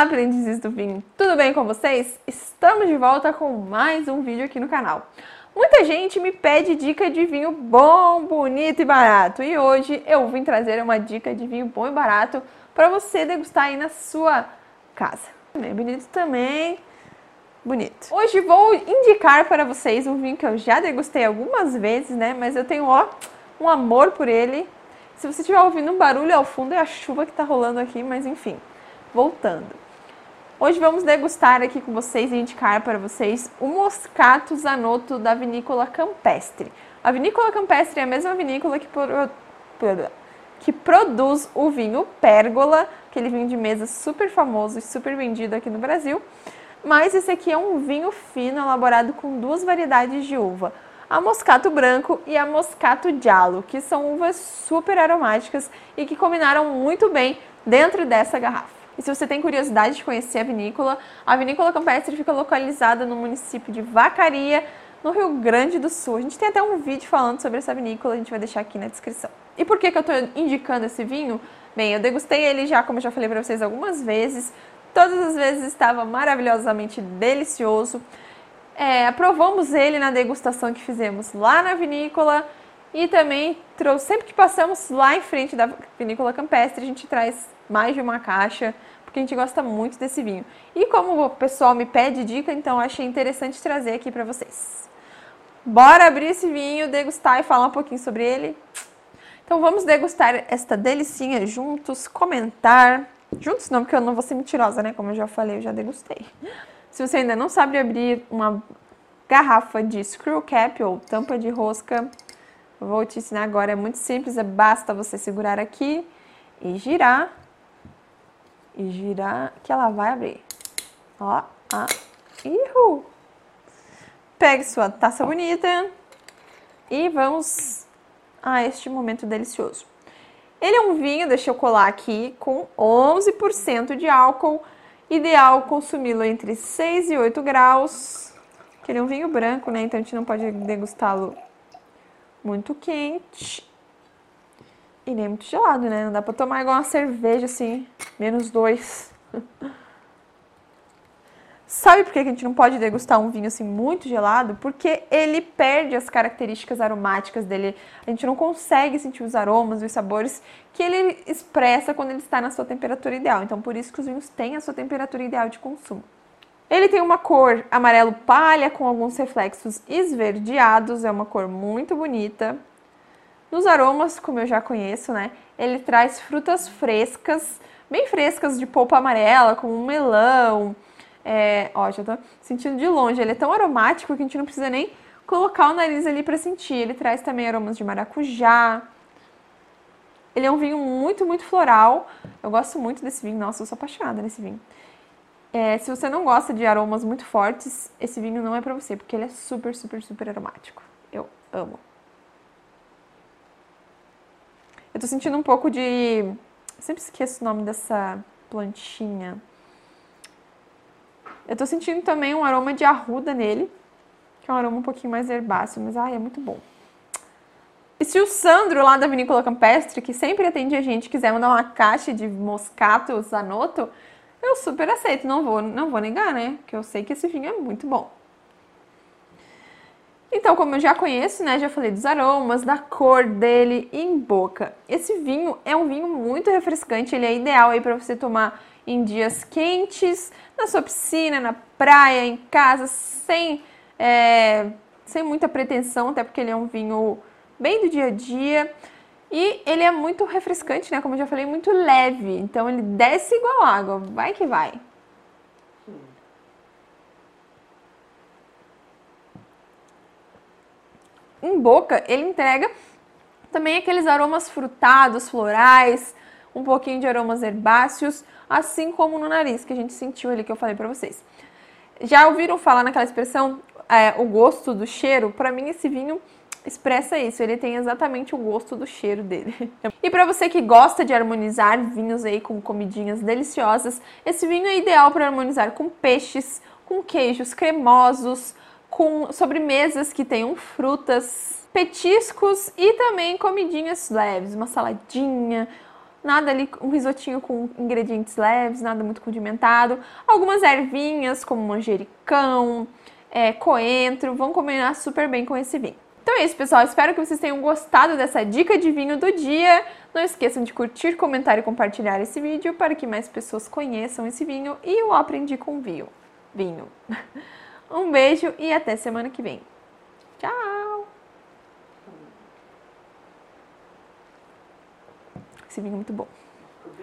Olá, aprendizes do vinho! Tudo bem com vocês? Estamos de volta com mais um vídeo aqui no canal. Muita gente me pede dica de vinho bom, bonito e barato. E hoje eu vim trazer uma dica de vinho bom e barato para você degustar aí na sua casa. Bem bonito também. Bonito. Hoje vou indicar para vocês um vinho que eu já degustei algumas vezes, né? Mas eu tenho, ó, um amor por ele. Se você estiver ouvindo um barulho ao fundo, é a chuva que está rolando aqui, mas enfim voltando. Hoje vamos degustar aqui com vocês e indicar para vocês o Moscato Zanotto da Vinícola Campestre. A Vinícola Campestre é a mesma vinícola que, que produz o vinho Pérgola, aquele vinho de mesa super famoso e super vendido aqui no Brasil. Mas esse aqui é um vinho fino elaborado com duas variedades de uva, a Moscato Branco e a Moscato Giallo, que são uvas super aromáticas e que combinaram muito bem dentro dessa garrafa. E se você tem curiosidade de conhecer a vinícola, a Vinícola Campestre fica localizada no município de Vacaria, no Rio Grande do Sul. A gente tem até um vídeo falando sobre essa vinícola, a gente vai deixar aqui na descrição. E por que, que eu estou indicando esse vinho? Bem, eu degustei ele já, como eu já falei para vocês algumas vezes. Todas as vezes estava maravilhosamente delicioso. É, aprovamos ele na degustação que fizemos lá na vinícola e também trouxe, sempre que passamos lá em frente da vinícola campestre, a gente traz mais de uma caixa, porque a gente gosta muito desse vinho. E como o pessoal me pede dica, então achei interessante trazer aqui para vocês. Bora abrir esse vinho, degustar e falar um pouquinho sobre ele? Então vamos degustar esta delicinha juntos, comentar. Juntos não, porque eu não vou ser mentirosa, né? Como eu já falei, eu já degustei. Se você ainda não sabe abrir uma garrafa de screw cap ou tampa de rosca, vou te ensinar agora. É muito simples, é basta você segurar aqui e girar e girar que ela vai abrir. Ó, ah, ihu. Pegue sua taça bonita e vamos a este momento delicioso. Ele é um vinho, deixa eu colar aqui, com 11% de álcool. Ideal consumi-lo entre 6 e 8 graus. Que ele é um vinho branco, né? Então a gente não pode degustá-lo muito quente. E nem muito gelado, né? Não dá pra tomar igual uma cerveja assim, menos dois. Sabe por que a gente não pode degustar um vinho assim muito gelado? Porque ele perde as características aromáticas dele. A gente não consegue sentir os aromas, os sabores que ele expressa quando ele está na sua temperatura ideal. Então, por isso que os vinhos têm a sua temperatura ideal de consumo. Ele tem uma cor amarelo palha com alguns reflexos esverdeados, é uma cor muito bonita. Nos aromas, como eu já conheço, né? Ele traz frutas frescas, bem frescas de polpa amarela, como melão. É, ó, já tô sentindo de longe. Ele é tão aromático que a gente não precisa nem colocar o nariz ali para sentir. Ele traz também aromas de maracujá. Ele é um vinho muito, muito floral. Eu gosto muito desse vinho. Nossa, eu sou apaixonada nesse vinho. É, se você não gosta de aromas muito fortes, esse vinho não é para você, porque ele é super, super, super aromático. Eu amo. Eu tô sentindo um pouco de. Sempre esqueço o nome dessa plantinha. Eu tô sentindo também um aroma de arruda nele, que é um aroma um pouquinho mais herbáceo, mas ai, é muito bom. E se o Sandro, lá da Vinícola Campestre, que sempre atende a gente, quiser mandar uma caixa de moscato Zanotto, eu super aceito, não vou, não vou negar, né? Porque eu sei que esse vinho é muito bom. Então, como eu já conheço, né, já falei dos aromas, da cor dele em boca. Esse vinho é um vinho muito refrescante, ele é ideal aí para você tomar em dias quentes, na sua piscina, na praia, em casa, sem, é, sem muita pretensão, até porque ele é um vinho bem do dia a dia. E ele é muito refrescante, né? Como eu já falei, muito leve. Então ele desce igual água. Vai que vai. em boca, ele entrega também aqueles aromas frutados, florais, um pouquinho de aromas herbáceos, assim como no nariz, que a gente sentiu ali que eu falei para vocês. Já ouviram falar naquela expressão, é, o gosto do cheiro? Para mim, esse vinho expressa isso, ele tem exatamente o gosto do cheiro dele. E para você que gosta de harmonizar vinhos aí com comidinhas deliciosas, esse vinho é ideal para harmonizar com peixes, com queijos cremosos, com sobremesas que tenham frutas, petiscos e também comidinhas leves, uma saladinha, nada ali, um risotinho com ingredientes leves, nada muito condimentado. Algumas ervinhas, como manjericão, é, coentro, vão combinar super bem com esse vinho. Então é isso, pessoal. Espero que vocês tenham gostado dessa dica de vinho do dia. Não esqueçam de curtir, comentar e compartilhar esse vídeo para que mais pessoas conheçam esse vinho e o aprendi com vinho. vinho. Um beijo e até semana que vem. Tchau! Esse vinho é muito bom.